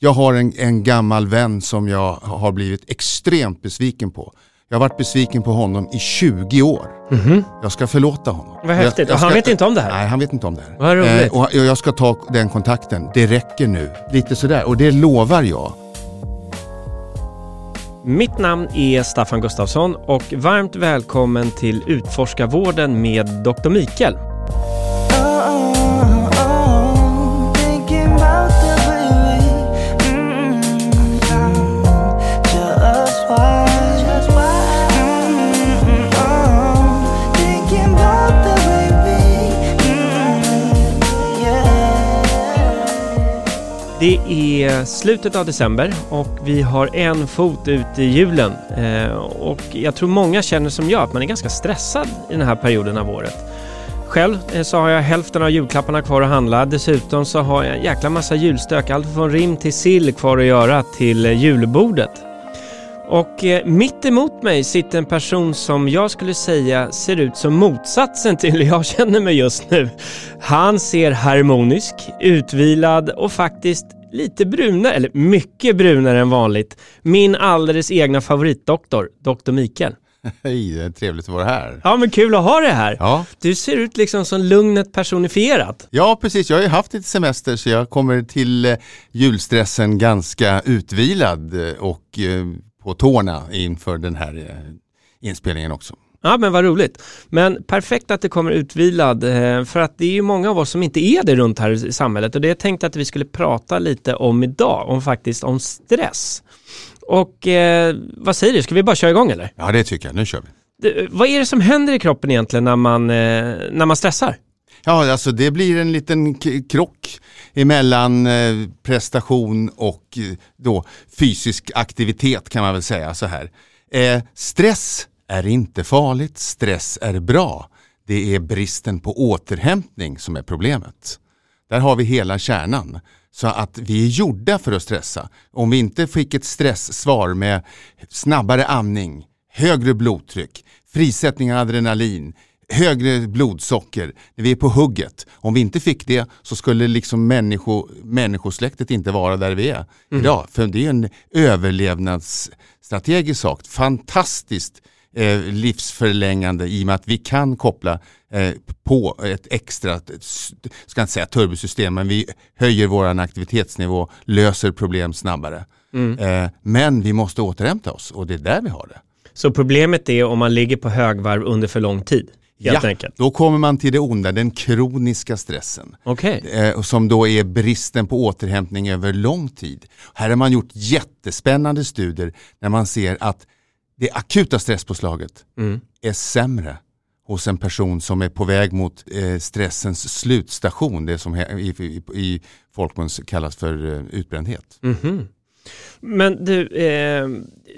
Jag har en, en gammal vän som jag har blivit extremt besviken på. Jag har varit besviken på honom i 20 år. Jag ska förlåta honom. Vad häftigt. Jag, jag Och han ska- vet inte om det här? Nej, han vet inte om det här. Vad roligt. och jag ska ta den kontakten. Det räcker nu. Lite sådär. Och det lovar jag. Mitt namn är Staffan Gustafsson och varmt välkommen till Utforska vården med Dr. Mikael. Det är slutet av december och vi har en fot ut i julen. Eh, och jag tror många känner som jag att man är ganska stressad i den här perioden av året. Själv eh, så har jag hälften av julklapparna kvar att handla. Dessutom så har jag en jäkla massa julstök. Allt från rim till sill kvar att göra till julbordet. Och eh, mitt emot mig sitter en person som jag skulle säga ser ut som motsatsen till hur jag känner mig just nu. Han ser harmonisk, utvilad och faktiskt lite brunare, eller mycket brunare än vanligt. Min alldeles egna favoritdoktor, Dr. Mikael. Hej, det är trevligt att vara här. Ja men kul att ha det här. Ja. Du ser ut liksom som lugnet personifierat. ja, precis. Jag har ju haft lite semester så jag kommer till eh, julstressen ganska utvilad eh, och på tårna inför den här eh, inspelningen också. Ja men vad roligt. Men perfekt att det kommer utvilad eh, för att det är ju många av oss som inte är det runt här i samhället och det jag tänkte att vi skulle prata lite om idag, om faktiskt om stress. Och eh, vad säger du, ska vi bara köra igång eller? Ja, det tycker jag. Nu kör vi. Det, vad är det som händer i kroppen egentligen när man, eh, när man stressar? Ja, alltså det blir en liten krock emellan eh, prestation och eh, då fysisk aktivitet kan man väl säga så här. Eh, stress är inte farligt, stress är bra. Det är bristen på återhämtning som är problemet. Där har vi hela kärnan. Så att vi är gjorda för att stressa. Om vi inte fick ett stresssvar med snabbare andning, högre blodtryck, frisättning av adrenalin, högre blodsocker, när vi är på hugget. Om vi inte fick det så skulle liksom människo, människosläktet inte vara där vi är idag. För det är en överlevnadsstrategisk sak. Fantastiskt eh, livsförlängande i och med att vi kan koppla eh, på ett extra, ska inte säga turbosystem, men vi höjer vår aktivitetsnivå, löser problem snabbare. Eh, men vi måste återhämta oss och det är där vi har det. Så problemet är om man ligger på högvarv under för lång tid, helt ja, enkelt. Då kommer man till det onda, den kroniska stressen. Okej. Eh, som då är bristen på återhämtning över lång tid. Här har man gjort jättespännande studier när man ser att det akuta stresspåslaget Mm. är sämre hos en person som är på väg mot eh, stressens slutstation, det som i, i, i folkmun kallas för eh, utbrändhet. Mhm. Men du, eh,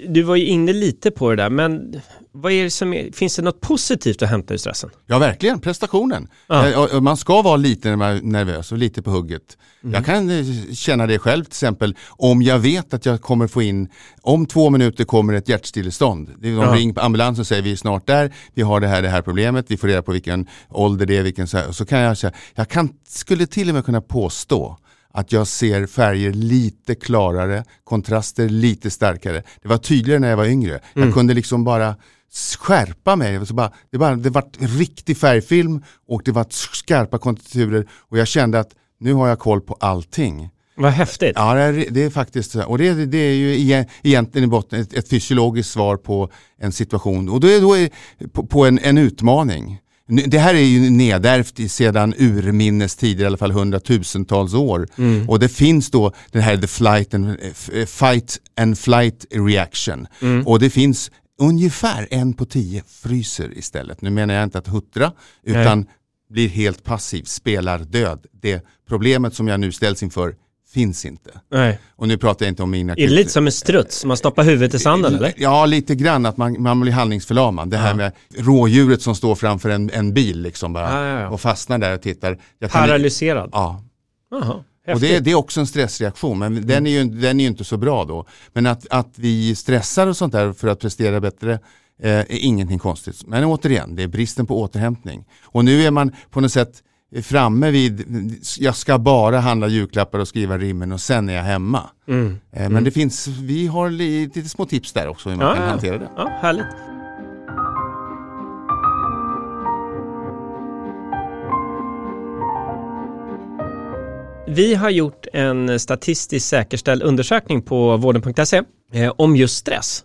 du var ju inne lite på det där, men vad är det som är, finns det något positivt att hämta ur stressen? Ja, verkligen. Prestationen. Ja. Eh, Man ska vara lite nervös och lite på hugget. Jag kan eh, känna det själv till exempel om jag vet att jag kommer få in, om två minuter kommer ett hjärtstillestånd. De Ja. ringer på ambulansen och säger vi är snart där, vi har det här, det här problemet, vi får reda på vilken ålder det är, vilken så, här. Så kan jag säga, jag kan, skulle till och med kunna påstå att jag ser färger lite klarare, kontraster lite starkare. Det var tydligare när jag var yngre. Jag kunde liksom bara skärpa mig. Det så bara, det, bara, det var riktig färgfilm och det var skarpa konturer och jag kände att nu har jag koll på allting. Vad häftigt. Ja, det är, det är faktiskt så. Och det, det är ju egen- egentligen i botten ett, ett fysiologiskt svar på en situation. Och då är då är, på, på en, en utmaning. Det här är ju nedärvt sedan urminnes tider, i alla fall hundratusentals år. Och det finns då det här the flight and, eh, fight and flight reaction. Och det finns ungefär en på tio fryser istället. Nu menar jag inte att huttra, utan blir helt passiv, spelar död. Det problemet som jag nu ställs inför finns inte. Nej. Och nu pratar jag inte om mina Är det lite som en struts? Man stoppar huvudet i sanden eller? Ja, lite grann att man, man blir handlingsförlamad. Det här med rådjuret som står framför en, en bil liksom bara Ja, ja, ja. och fastnar där och tittar. Jag kan- Paralyserad? Ja, Jaha, och det, det är också en stressreaktion, men den, är ju, den är ju inte så bra då. Men att, att vi stressar och sånt där för att prestera bättre eh, är ingenting konstigt. Men återigen, det är bristen på återhämtning. Och nu är man på något sätt framme vid, jag ska bara handla julklappar och skriva rimmen och sen är jag hemma. Mm. Eh, Men det finns, vi har li- lite små tips där också hur man Ja, kan ja. hantera det. Ja, härligt. Vi har gjort en statistiskt säkerställd undersökning på vården.se eh, om just stress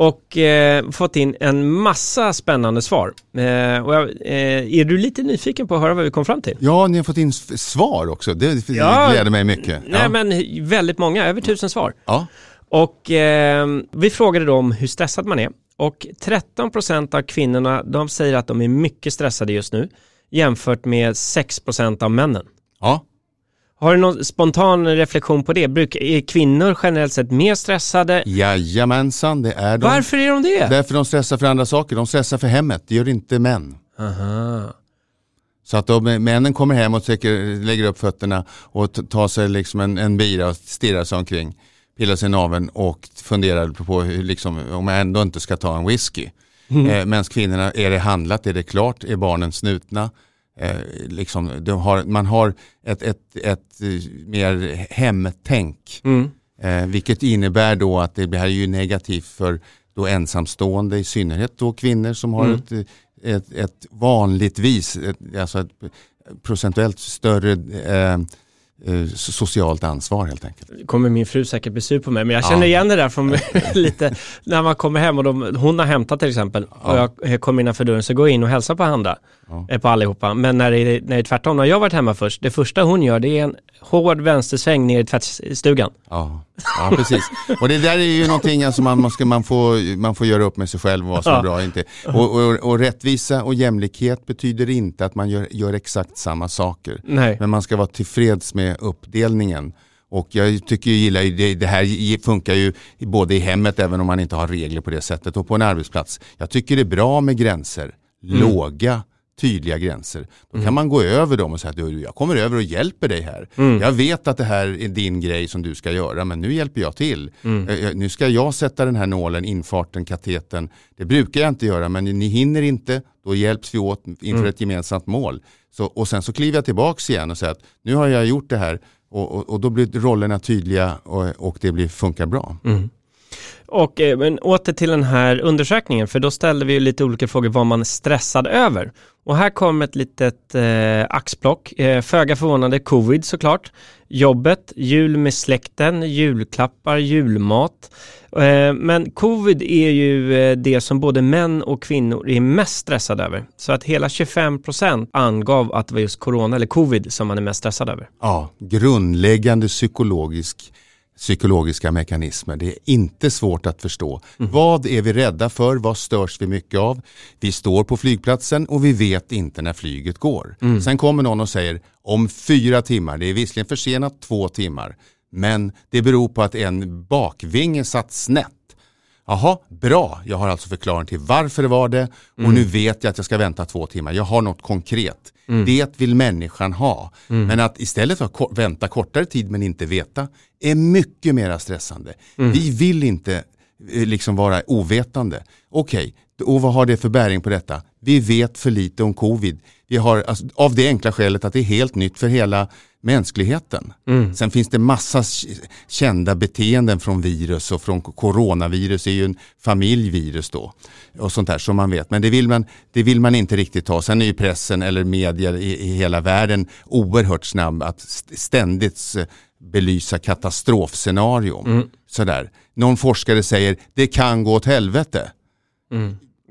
och eh, fått in en massa spännande svar. Eh, och jag, eh, är du lite nyfiken på att höra vad vi kom fram till? Ja, ni har fått in svar också. Det Ja. gläder mig mycket. Nej Ja. men väldigt många, över tusen svar. Ja. Och eh, vi frågade då om hur stressad man är. Och 13% av kvinnorna, de säger att de är mycket stressade just nu. Jämfört med 6% av männen. Ja. Har du någon spontan reflektion på det? Bruk, är kvinnor generellt sett mer stressade? Jajamensan, det är de. Varför är de det? Därför de stressar för andra saker. De stressar för hemmet, det gör inte män. Aha. Så att om männen kommer hem och tycker, lägger upp fötterna och tar sig liksom en, en bira och stirrar sig omkring, pillar sig i naveln och funderar på hur, liksom, om jag ändå inte ska ta en whisky. Eh, Medan kvinnorna, är det handlat, är det klart, är barnen snutna? Eh, liksom, har, man har ett, ett, ett, eh, mer hemtänk. Mm. Eh, vilket innebär då att det här är ju negativt för då ensamstående, i synnerhet då kvinnor som har Mm. ett, ett, ett vanligtvis, ett, alltså ett procentuellt större eh, eh, socialt ansvar helt enkelt. kommer min fru säkert bli sur på mig, men jag Ja. känner igen det där från lite när man kommer hem och de, hon har hämtat till exempel och Ja. jag kommer innanför dörren så går jag in och hälsar på andra, Ja. eh, på allihopa. Men när det, är, när det är tvärtom, när jag varit hemma först, det första hon gör det är en hård vänstersväng ner i tvättstugan. Ja, ja precis. Och det där är ju någonting alltså man, man, får, man får göra upp med sig själv vad som är Ja. bra och inte. Och, och, och rättvisa och jämlikhet betyder inte att man gör, gör exakt samma saker. Nej. Men man ska vara tillfreds med uppdelningen. Och jag tycker jag gillar ju det, det här funkar ju både i hemmet även om man inte har regler på det sättet och på en arbetsplats. Jag tycker det är bra med gränser, låga tydliga gränser. Då kan man gå över dem och säga att "Du, jag kommer över och hjälper dig här. Jag vet att det här är din grej som du ska göra men nu hjälper jag till. Eh, eh, Nu ska jag sätta den här nålen, infarten, kateten. Det brukar jag inte göra men ni hinner inte, då hjälps vi åt inför ett gemensamt mål. Så, och sen så kliver jag tillbaks igen och säger att nu har jag gjort det här och, och, och då blir rollerna tydliga och, och det blir, funkar bra. Och eh, men åter till den här undersökningen, för då ställde vi ju lite olika frågor vad man är stressad över. Och här kom ett litet eh, axplock, eh, föga förvånande covid såklart, jobbet, jul med släkten, julklappar, julmat. Eh, men covid är ju eh, det som både män och kvinnor är mest stressade över. Så att hela 25% angav att det var just corona eller covid som man är mest stressad över. Ja, grundläggande psykologisk, psykologiska mekanismer. Det är inte svårt att förstå. Vad är vi rädda för? Vad störs vi mycket av? Vi står på flygplatsen och vi vet inte när flyget går. Sen kommer någon och säger om fyra timmar, det är visserligen försenat två timmar, men det beror på att en bakvinge satt snett. Jaha, bra. Jag har alltså förklaring till varför det var det och nu vet jag att jag ska vänta två timmar. Jag har något konkret. Det vill människan ha. Men att istället för att vänta kortare tid men inte veta är mycket mer stressande. Vi vill inte eh, liksom vara ovetande. Okej, och vad har det för bäring på detta? Vi vet för lite om covid. Vi har, alltså, av det enkla skälet att det är helt nytt för hela mänskligheten. Sen finns det massa kända beteenden från virus och från coronavirus är ju en familjvirus då. Och sånt där som man vet. Men det vill man, det vill man inte riktigt ta. Sen är ju pressen eller medier i, i hela världen oerhört snabb att st- ständigt belysa katastrofscenarion. Sådär. Någon forskare säger det kan gå åt helvete.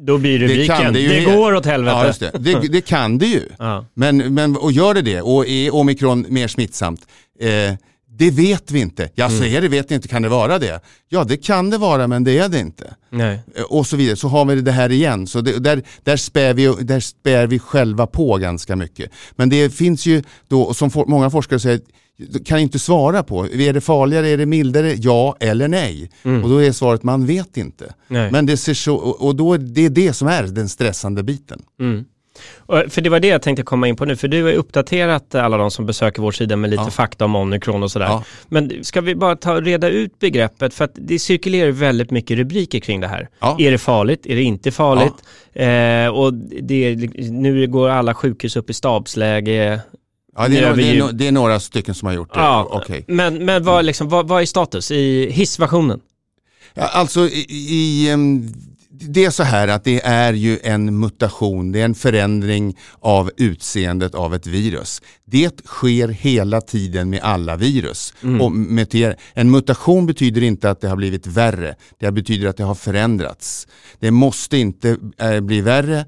Då blir rubriken, det, ju- går åt helvete. Ja, just det. Det, det kan det ju. Ja. Men, men, och gör det det och är omikron mer smittsamt? Eh, det vet vi inte. Ja, så är det, vet ni inte, kan det vara det? Ja, det kan det vara, men det är det inte. Nej. Eh, Och så vidare, så har vi det här igen. Så det, där, där, spär vi, där spär vi själva på ganska mycket. Men det finns ju då, som for, många forskare säger, kan inte svara på. Är det farligare, är det mildare, ja eller nej? Och då är svaret, man vet inte. Nej. Men det ser så, och då, det är det som är den stressande biten. Mm. Och, För det var det jag tänkte komma in på nu, för du har ju uppdaterat alla de som besöker vår sida med lite Ja. fakta om omikron och sådär. Ja. Men ska vi bara ta reda ut begreppet, för att det cirkulerar väldigt mycket rubriker kring det här. Ja. Är det farligt? Är det inte farligt? Eh, och det, nu går alla sjukhus upp i stabsläge. Ja, det, är, det, är, det är några stycken som har gjort det. Ja, Okej. Men, men vad, liksom, vad, vad är status i hissversionen? Ja, alltså i, i, det är så här att det är ju en mutation, det är en förändring av utseendet av ett virus. Det sker hela tiden med alla virus. Och muter- en mutation betyder inte att det har blivit värre, det betyder att det har förändrats. Det måste inte eh, bli värre,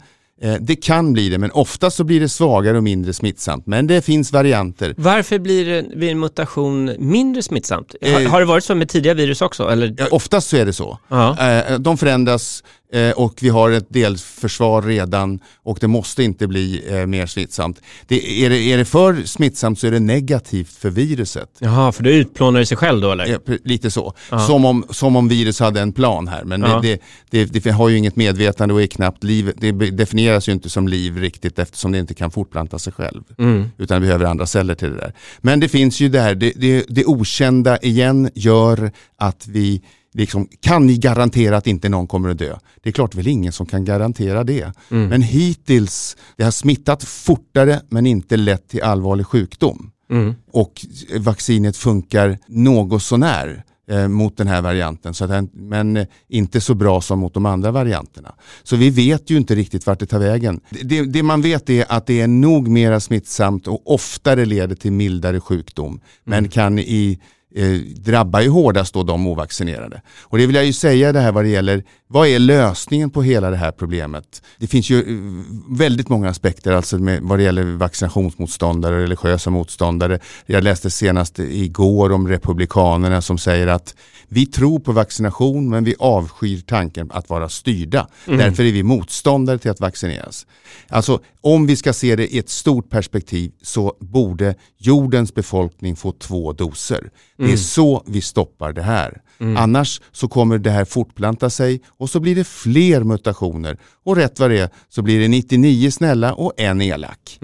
det kan bli det men ofta så blir det svagare och mindre smittsamt. Men det finns varianter. Varför blir det vid en mutation mindre smittsamt? Har, Eh, har det varit så med tidiga virus också? Eller? Oftast så är det så. Ja. Eh, De förändras eh, och vi har ett delförsvar redan och det måste inte bli eh, mer smittsamt. Det, är, det, är det för smittsamt så är det negativt för viruset. Jaha, för det utplånar sig själv då eller? Eh, Lite så. Som, om, som om virus hade en plan här. Men det, det, det, har ju inget medvetande och är knappt liv. Det definieras ju inte som liv riktigt eftersom det inte kan fortplanta sig själv. Mm. Utan behöver andra celler till det där. Men det finns ju det här, det, det, det okända igen gör att vi liksom, kan ni garantera att inte någon kommer att dö? Det är klart väl ingen som kan garantera det. Mm. Men hittills, det har smittat fortare men inte lett till allvarlig sjukdom. Mm. Och vaccinet funkar något sånär eh, mot den här varianten. Så den, men eh, inte så bra som mot de andra varianterna. Så vi vet ju inte riktigt vart det tar vägen. Det, det, man vet är att det är nog mera smittsamt och oftare leder till mildare sjukdom. Men kan i eh, drabbar ju hårdast då de ovaccinerade. Och det vill jag ju säga det här vad det gäller, vad är lösningen på hela det här problemet? Det finns ju eh, väldigt många aspekter alltså med, vad det gäller vaccinationsmotståndare, religiösa motståndare. Jag läste senast igår om republikanerna som säger att vi tror på vaccination men vi avskyr tanken att vara styrda. Därför är vi motståndare till att vaccineras. Alltså om vi ska se det i ett stort perspektiv så borde jordens befolkning få två doser. Det är så vi stoppar det här. Annars så kommer det här fortplanta sig och så blir det fler mutationer. Och rätt vad det är så blir det 99 snälla och en elak.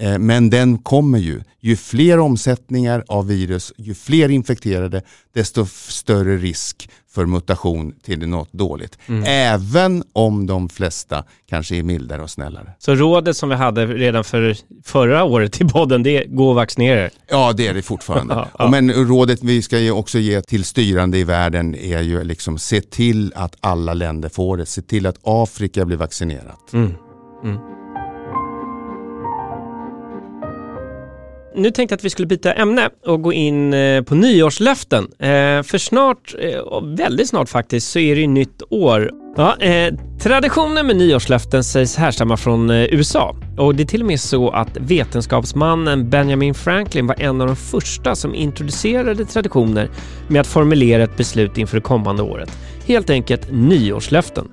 Mm. Eh, Men den kommer ju. Ju fler omsättningar av virus, ju fler infekterade, desto större risk för mutation till något dåligt. Även om de flesta kanske är mildare och snällare. Så rådet som vi hade redan för förra året i podden, det är gå och vaccinera er. Ja, det är det fortfarande. Ja, ja. Men rådet vi ska också ge till styrande i världen är ju liksom se till att alla länder får det. Se till att Afrika blir vaccinerat. Mm. Mm. Nu tänkte jag att vi skulle byta ämne och gå in eh, på nyårslöften. Eh, för snart, eh, väldigt snart faktiskt, så är det ju nytt år. Ja, eh, traditionen med nyårslöften sägs härstamma från eh, USA. Och det är till och med så att vetenskapsmannen Benjamin Franklin var en av de första som introducerade traditioner med att formulera ett beslut inför det kommande året. Helt enkelt nyårslöften.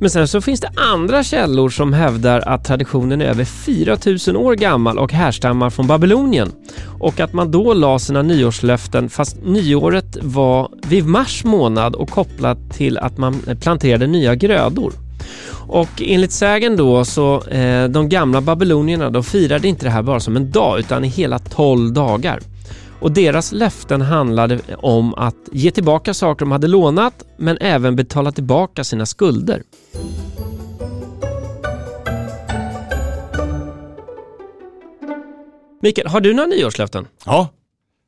Men sen så finns det andra källor som hävdar att traditionen är över 4000 år gammal och härstammar från Babylonien. Och att man då la sina nyårslöften fast nyåret var vid mars månad och kopplat till att man planterade nya grödor. Och enligt sägen då så eh, de gamla babylonierna de firade inte det här bara som en dag utan i hela 12 dagar. Och deras löften handlade om att ge tillbaka saker de hade lånat men även betala tillbaka sina skulder. Mikael, har du några nyårslöften? Ja,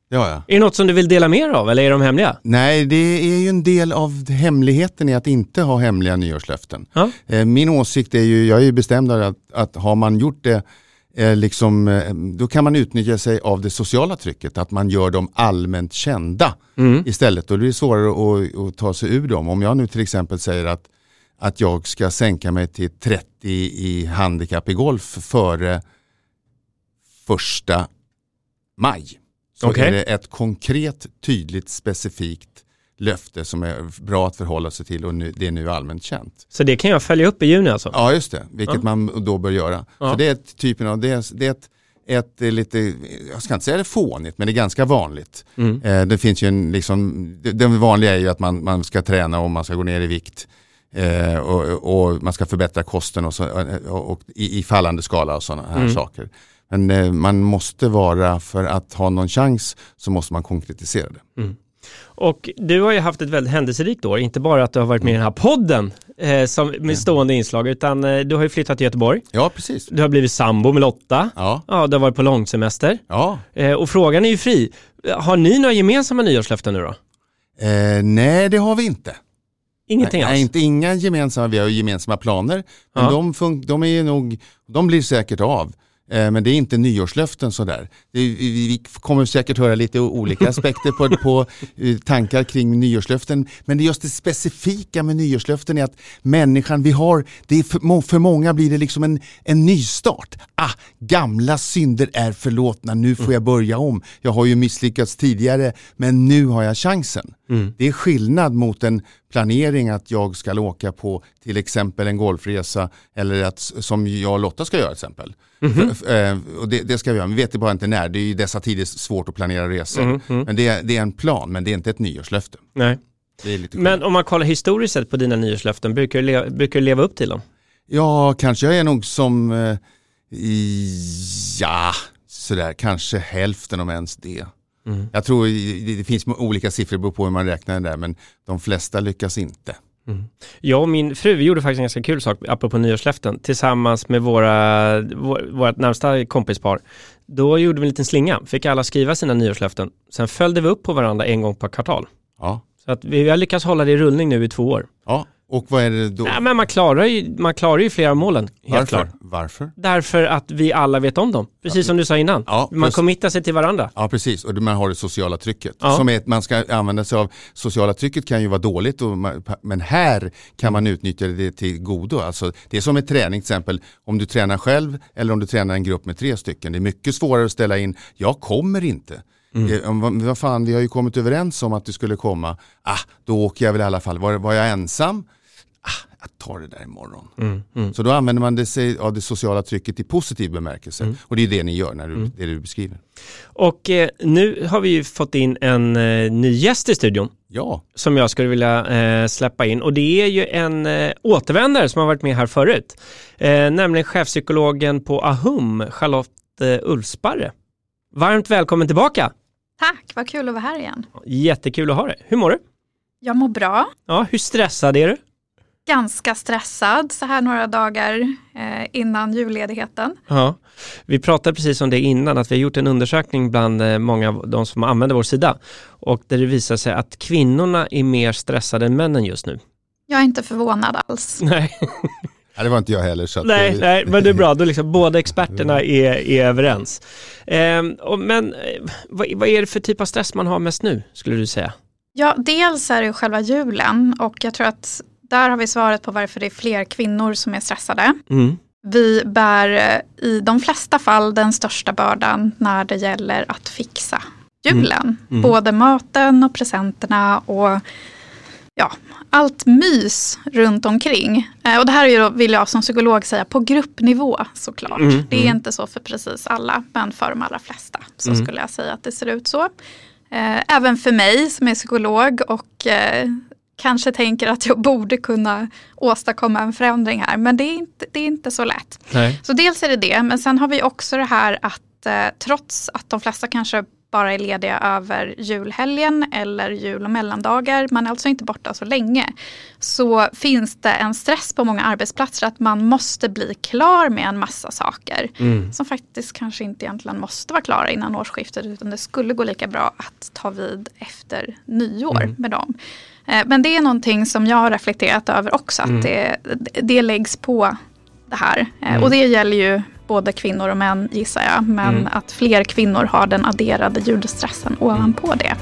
det har jag. Är det något som du vill dela mer av eller är de hemliga? Nej, det är ju en del av hemligheten i att inte ha hemliga nyårslöften. Ja. Eh, Min åsikt är ju, jag är ju bestämd att, att har man gjort det, eh, liksom, eh, då kan man utnyttja sig av det sociala trycket, att man gör dem allmänt kända Mm. istället. Är det svårare att, att ta sig ur dem. Om jag nu till exempel säger att, att jag ska sänka mig till 30 i handikapp i golf före första maj. Så Okej. är det ett konkret, tydligt, specifikt löfte som är bra att förhålla sig till och nu, det är nu allmänt känt. Så det kan jag följa upp i juni alltså? Ja, just det. Vilket Ja. man då bör göra. Ja. Så det är typen av, det är, det är ett, ett eh, lite, jag ska inte säga det fånigt, men det är ganska vanligt. Mm. Eh, det finns ju en, liksom, det, det vanliga är ju att man, man ska träna och man ska gå ner i vikt. Eh, och, och man ska förbättra kosten och, så, och, och i, i fallande skala och sådana här Mm. saker. Men eh, man måste vara, för att ha någon chans så måste man konkretisera det. Och du har ju haft ett väldigt händelserikt år, inte bara att du har varit med i den här podden eh, som, med stående inslag, utan eh, du har ju flyttat till Göteborg, Ja, precis. du har blivit sambo med Lotta, Ja, ja, du har varit på långsemester ja. eh, och frågan är ju fri. Har ni några gemensamma nyårslöften nu då? Eh, nej, det har vi inte. Ingenting nej, alls? nej, inte inga gemensamma, vi har ju gemensamma planer. Men Ja. de, de, är ju nog, de blir säkert av. Eh, men det är inte nyårslöften sådär. Vi, kommer säkert höra lite olika aspekter på, på eh, tankar kring nyårslöften. Men det just det specifika med nyårslöften är att människan vi har, det är för, för många blir det liksom en, en nystart. Ah, gamla synder är förlåtna, nu får jag börja om. Jag har ju misslyckats tidigare men nu har jag chansen. Det är skillnad mot en planering att jag ska åka på till exempel en golfresa eller att, som jag och Lotta ska göra till exempel. F- eh, och det, det ska vi göra, vi vet ju bara inte när. Det är i dessa tider svårt att planera resor. Men det, är- det är en plan, men det är inte ett nyårslöfte. Nej. Det är lite skillnad. Men om man kollar historiskt sett på dina nyårslöften, brukar du, leva, brukar du leva upp till dem? Ja, kanske jag är nog som, eh, ja, sådär, kanske hälften om ens det. Mm. Jag tror det, det finns olika siffror, beror på hur man räknar det där, men de flesta lyckas inte. Jag och min fru vi gjorde faktiskt en ganska kul sak, apropå nyårslöften, tillsammans med våra, vår, vårt närmsta kompispar. Då gjorde vi en liten slinga, fick alla skriva sina nyårslöften. Sen följde vi upp på varandra en gång per kvartal. Ja, Så att vi har lyckats hålla det i rullning nu i två år. ja. Och vad är det då? Nej, men man klarar ju, man klarar ju flera målen, helt Varför? klart. Varför? Därför att vi alla vet om dem, precis som du sa innan. Ja, man committar sig till varandra. Ja precis, och man har det sociala trycket. Ja. Som är, man ska använda sig av, sociala trycket kan ju vara dåligt, man, men här kan man utnyttja det till godo. Alltså, det är som med träning till exempel, om du tränar själv eller om du tränar en grupp med tre stycken. Det är mycket svårare att ställa in, jag kommer inte. Eh, om- vad, vad fan, vi har ju kommit överens om att du skulle komma. Ah, då åker jag väl i alla fall. Var, var jag ensam? Jag tar det där imorgon. Så då använder man det, sig av det sociala trycket i positiv bemärkelse. Och det är det ni gör, när du, det du beskriver. Och eh, nu har vi ju fått in en eh, ny gäst i studion. Ja, som jag skulle vilja eh, släppa in och det är ju en eh, återvändare som har varit med här förut. Eh, nämligen chefpsykologen på Ahum, Charlotte eh, Ulfsparre. Varmt välkommen tillbaka! Tack, vad kul att vara här igen. Jättekul att ha dig. Hur mår du? Jag mår bra, Ja, hur stressad är du? Ganska stressad så här några dagar eh, innan julledigheten. Ja, vi pratade precis om det innan, att vi har gjort en undersökning bland eh, många av de som använder vår sida och där det visar sig att kvinnorna är mer stressade än männen just nu. Jag är inte förvånad alls. Nej, Nej, det var inte jag heller. Så nej, det- nej men det är bra, då liksom båda experterna är, är överens. Ehm, och, men eh, vad, vad är det för typ av stress man har mest nu, skulle du säga? Ja, dels är det ju själva julen och jag tror att där har vi svaret på varför det är fler kvinnor som är stressade. Mm. Vi bär eh, i de flesta fall den största bördan när det gäller att fixa julen. Mm. Både maten och presenterna och ja, allt mys runt omkring. Eh, och det här är ju då, vill jag som psykolog säga, på gruppnivå såklart. Mm, Det är mm. inte så för precis alla, men för de allra flesta så Mm. skulle jag säga att det ser ut så. Eh, även för mig som är psykolog och eh, kanske tänker att jag borde kunna åstadkomma en förändring här, men det är inte, det är inte så lätt. Nej. Så dels är det det, men sen har vi också det här att eh, trots att de flesta kanske bara är lediga över julhelgen eller jul och mellandagar, man är alltså inte borta så länge, så finns det en stress på många arbetsplatser att man måste bli klar med en massa saker Mm. som faktiskt kanske inte egentligen måste vara klara innan årsskiftet utan det skulle gå lika bra att ta vid efter nyår Mm. med dem. Eh, Men det är någonting som jag har reflekterat över också, att Mm. det, det läggs på det här. Eh, Mm. Och det gäller ju både kvinnor och män gissar jag, men Mm. att fler kvinnor har den adderade julstressen ovanpå det.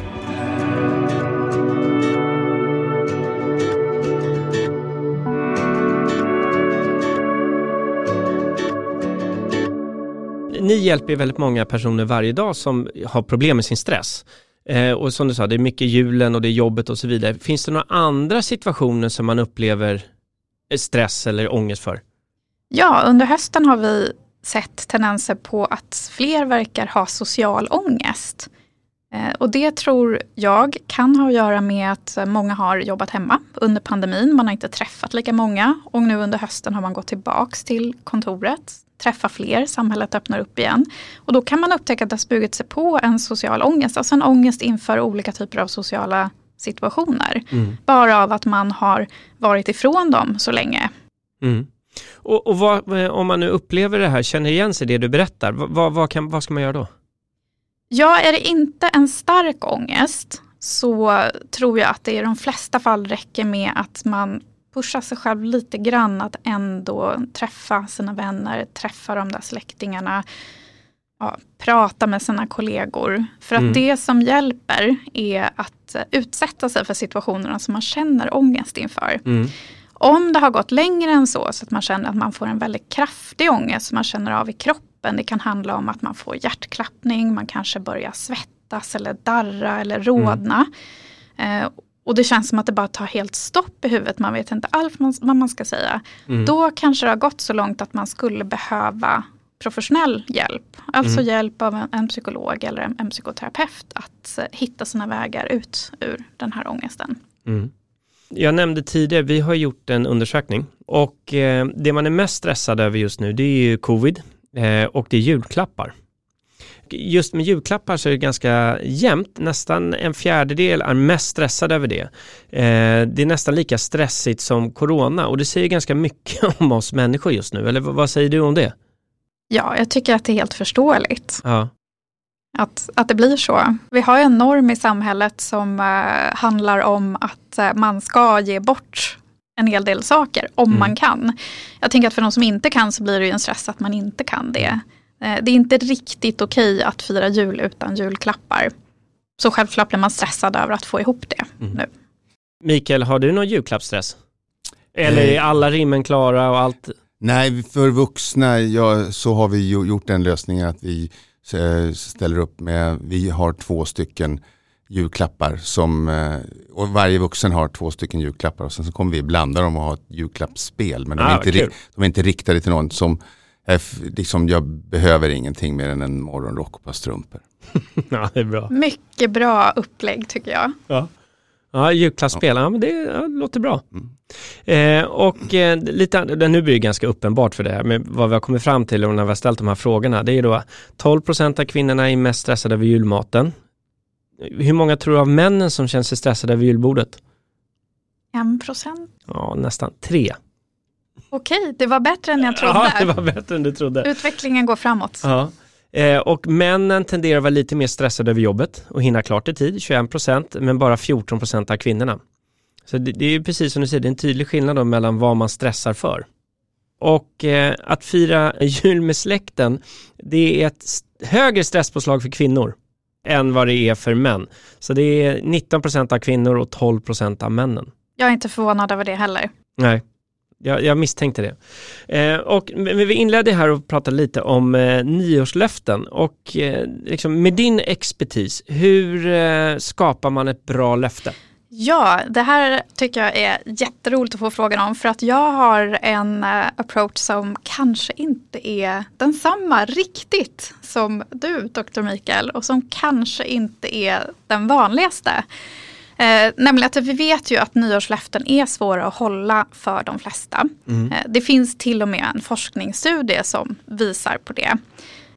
Ni hjälper väldigt många personer varje dag som har problem med sin stress. Eh, och som du sa, det är mycket julen och det är jobbet och så vidare. Finns det några andra situationer som man upplever stress eller ångest för? Ja, under hösten har vi sett tendenser på att fler verkar ha social ångest. Eh, Och det tror jag kan ha att göra med att många har jobbat hemma under pandemin. Man har inte träffat lika många och nu under hösten har man gått tillbaks till kontoret, träffa fler, samhället öppnar upp igen. Och då kan man upptäcka att det har smugit sig på en social ångest, alltså en ångest inför olika typer av sociala situationer. Bara av att man har varit ifrån dem så länge. Mm. Och, och vad, eh, om man nu upplever det här, känner igen sig i det du berättar, vad, vad, vad, kan, vad ska man göra då? Ja, är det inte en stark ångest så tror jag att det i de flesta fall räcker med att man pushar sig själv lite grann att ändå träffa sina vänner, träffa de där släktingarna, ja, prata med sina kollegor. För att Mm. det som hjälper är att utsätta sig för situationerna som man känner ångest inför. Mm. Om det har gått längre än så, så att man känner att man får en väldigt kraftig ångest som man känner av i kroppen. Det kan handla om att man får hjärtklappning, man kanske börjar svettas eller darra eller rodna. Eh, och det känns som att det bara tar helt stopp i huvudet, man vet inte alls vad man ska säga. Mm. Då kanske det har gått så långt att man skulle behöva professionell hjälp. Alltså Mm. hjälp av en, en psykolog eller en, en psykoterapeut att eh, hitta sina vägar ut ur den här ångesten. Mm. Jag nämnde tidigare, vi har gjort en undersökning och eh, det man är mest stressad över just nu det är ju covid eh, och det är julklappar. Just med julklappar så är det ganska jämnt, nästan en fjärdedel är mest stressad över det. Eh, det är nästan lika stressigt som corona och det säger ganska mycket om oss människor just nu, eller vad säger du om det? Ja, jag tycker att det är helt förståeligt. Ja, att, att det blir så. Vi har en norm i samhället som eh, handlar om att eh, man ska ge bort en hel del saker om Mm. man kan. Jag tänker att för de som inte kan så blir det ju en stress att man inte kan det. Eh, det är inte riktigt okej att fira jul utan julklappar. Så självklart blir man stressad över att få ihop det Mm. nu. Mikael, har du någon julklappsstress? Eller är alla rimmen klara och allt? Nej, för vuxna ja, så har vi gjort den lösningen att vi eh, ställer upp med, vi har två stycken julklappar som, eh, och varje vuxen har två stycken julklappar och sen så kommer vi blanda dem och ha ett julklappsspel. Men de, Ah, är, inte, kul. ri- de är inte riktade till någon som, liksom, jag behöver ingenting mer än en morgonrock och ett par strumpor. Ja, det är bra. Mycket bra upplägg tycker jag. Ja, ja julklappsspel, ja, men det, ja, låter bra. Mm. Eh, och eh, lite, det- nu blir det ganska uppenbart för det här med vad vi har kommit fram till och när vi har ställt de här frågorna. Det är då 12% av kvinnorna är mest stressade över julmaten. Hur många tror du av männen som känner sig stressade över julbordet? En procent. Ja, nästan tre. Okej, det var bättre än jag trodde. Ja, det var bättre än du trodde. Utvecklingen går framåt. Ja. Eh, och männen tenderar att vara lite mer stressade över jobbet och hinna klart i tid, 21% men bara 14% av kvinnorna. Så det, det är ju precis som du säger, det är en tydlig skillnad mellan vad man stressar för. Och eh, att fira jul med släkten, det är ett högre stresspåslag för kvinnor än vad det är för män. Så det är 19% av kvinnor och 12% av männen. Jag är inte förvånad över det heller. Nej, jag, jag misstänkte det. Eh, och vi inledde här och pratade lite om eh, nyårslöften och eh, liksom, med din expertis, hur eh, skapar man ett bra löfte? Ja, det här tycker jag är jätteroligt att få frågan om för att jag har en eh, approach som kanske inte är densamma riktigt som du, Dr. Mikael, och som kanske inte är den vanligaste. Eh, nämligen att vi vet ju att nyårslöften är svåra att hålla för de flesta. Eh, det finns till och med en forskningsstudie som visar på det.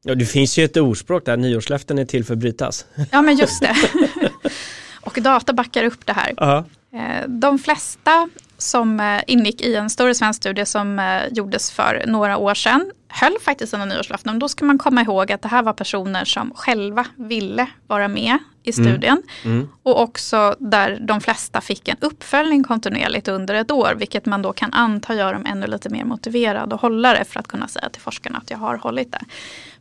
Ja, det finns ju ett ordspråk där nyårslöften är till för att brytas. Ja, men just det. och data backar upp det här. Ja. Eh, De flesta som eh, ingick i en större svensk studie som eh, gjordes för några år sedan höll faktiskt sina nyårslöften. Då ska man komma ihåg att det här var personer som själva ville vara med i studien. Mm. Och också där de flesta fick en uppföljning kontinuerligt under ett år. Vilket man då kan anta gör dem ännu lite mer motiverade och hålla det för att kunna säga till forskarna att jag har hållit det.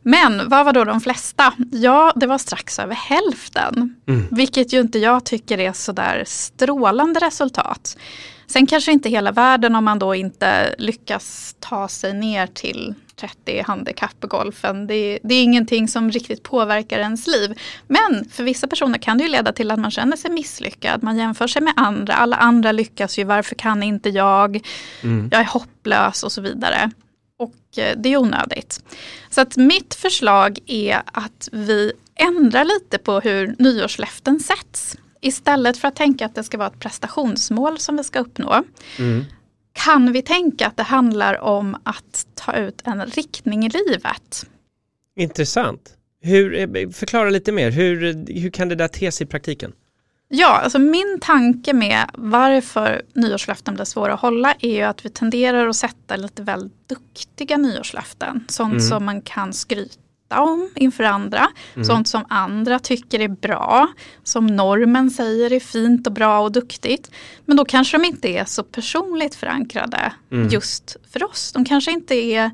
Men vad var då de flesta? Ja, det var strax över hälften. Mm. Vilket ju inte jag tycker är sådär strålande resultat. Sen kanske inte hela världen om man då inte lyckas ta sig ner till 30 handikapp i golfen. Det, det är ingenting som riktigt påverkar ens liv. Men för vissa personer kan det ju leda till att man känner sig misslyckad. Man jämför sig med andra. Alla andra lyckas ju, varför kan inte jag? Mm. Jag är hopplös och så vidare. och eh, det är onödigt. Så att mitt förslag är att vi ändrar lite på hur nyårslöften sätts. Istället för att tänka att det ska vara ett prestationsmål som vi ska uppnå. Mm. Kan vi tänka att det handlar om att ta ut en riktning i livet? Intressant. Hur, eh, förklara lite mer, hur, hur kan det där te sig i praktiken? Ja, alltså min tanke med varför nyårslöften blir svåra att hålla är ju att vi tenderar att sätta lite väl duktiga nyårslöften. Sånt Mm. som man kan skryta om inför andra. Mm. Sånt som andra tycker är bra. Som normen säger är fint och bra och duktigt. Men då kanske de inte är så personligt förankrade Mm. just för oss. De kanske inte är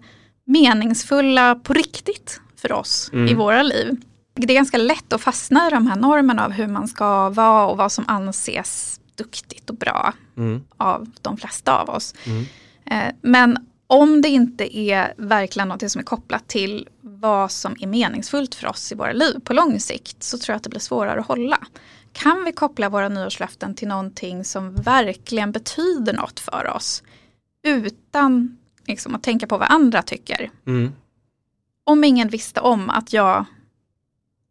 meningsfulla på riktigt för oss Mm. i våra liv. Det är ganska lätt att fastna i de här normerna av hur man ska vara och vad som anses duktigt och bra Mm. av de flesta av oss. Mm. Eh, Men om det inte är verkligen något som är kopplat till vad som är meningsfullt för oss i våra liv på lång sikt så tror jag att det blir svårare att hålla. Kan vi koppla våra nyårslöften till någonting som verkligen betyder något för oss utan liksom, att tänka på vad andra tycker? Mm. Om ingen visste om att jag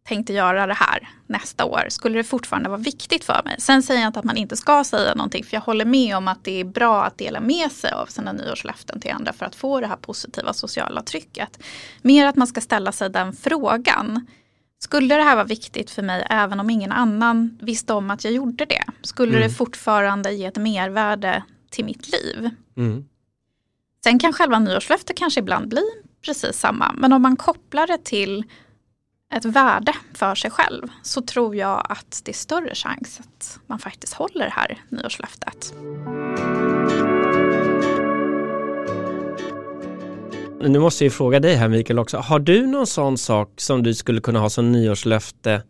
tänkte göra det här nästa år, skulle det fortfarande vara viktigt för mig? Sen säger jag inte att man inte ska säga någonting, för jag håller med om att det är bra att dela med sig av sina nyårslöften till andra för att få det här positiva sociala trycket. Mer att man ska ställa sig den frågan. Skulle det här vara viktigt för mig även om ingen annan visste om att jag gjorde det? Skulle Mm. det fortfarande ge ett mervärde till mitt liv? Mm. Sen kan själva nyårslöftet kanske ibland bli precis samma. Men om man kopplar det till ett värde för sig själv så tror jag att det är större chans att man faktiskt håller det här nyårslöftet. Nu måste jag fråga dig här Mikael också. Har du någon sån sak som du skulle kunna ha som nyårslöfte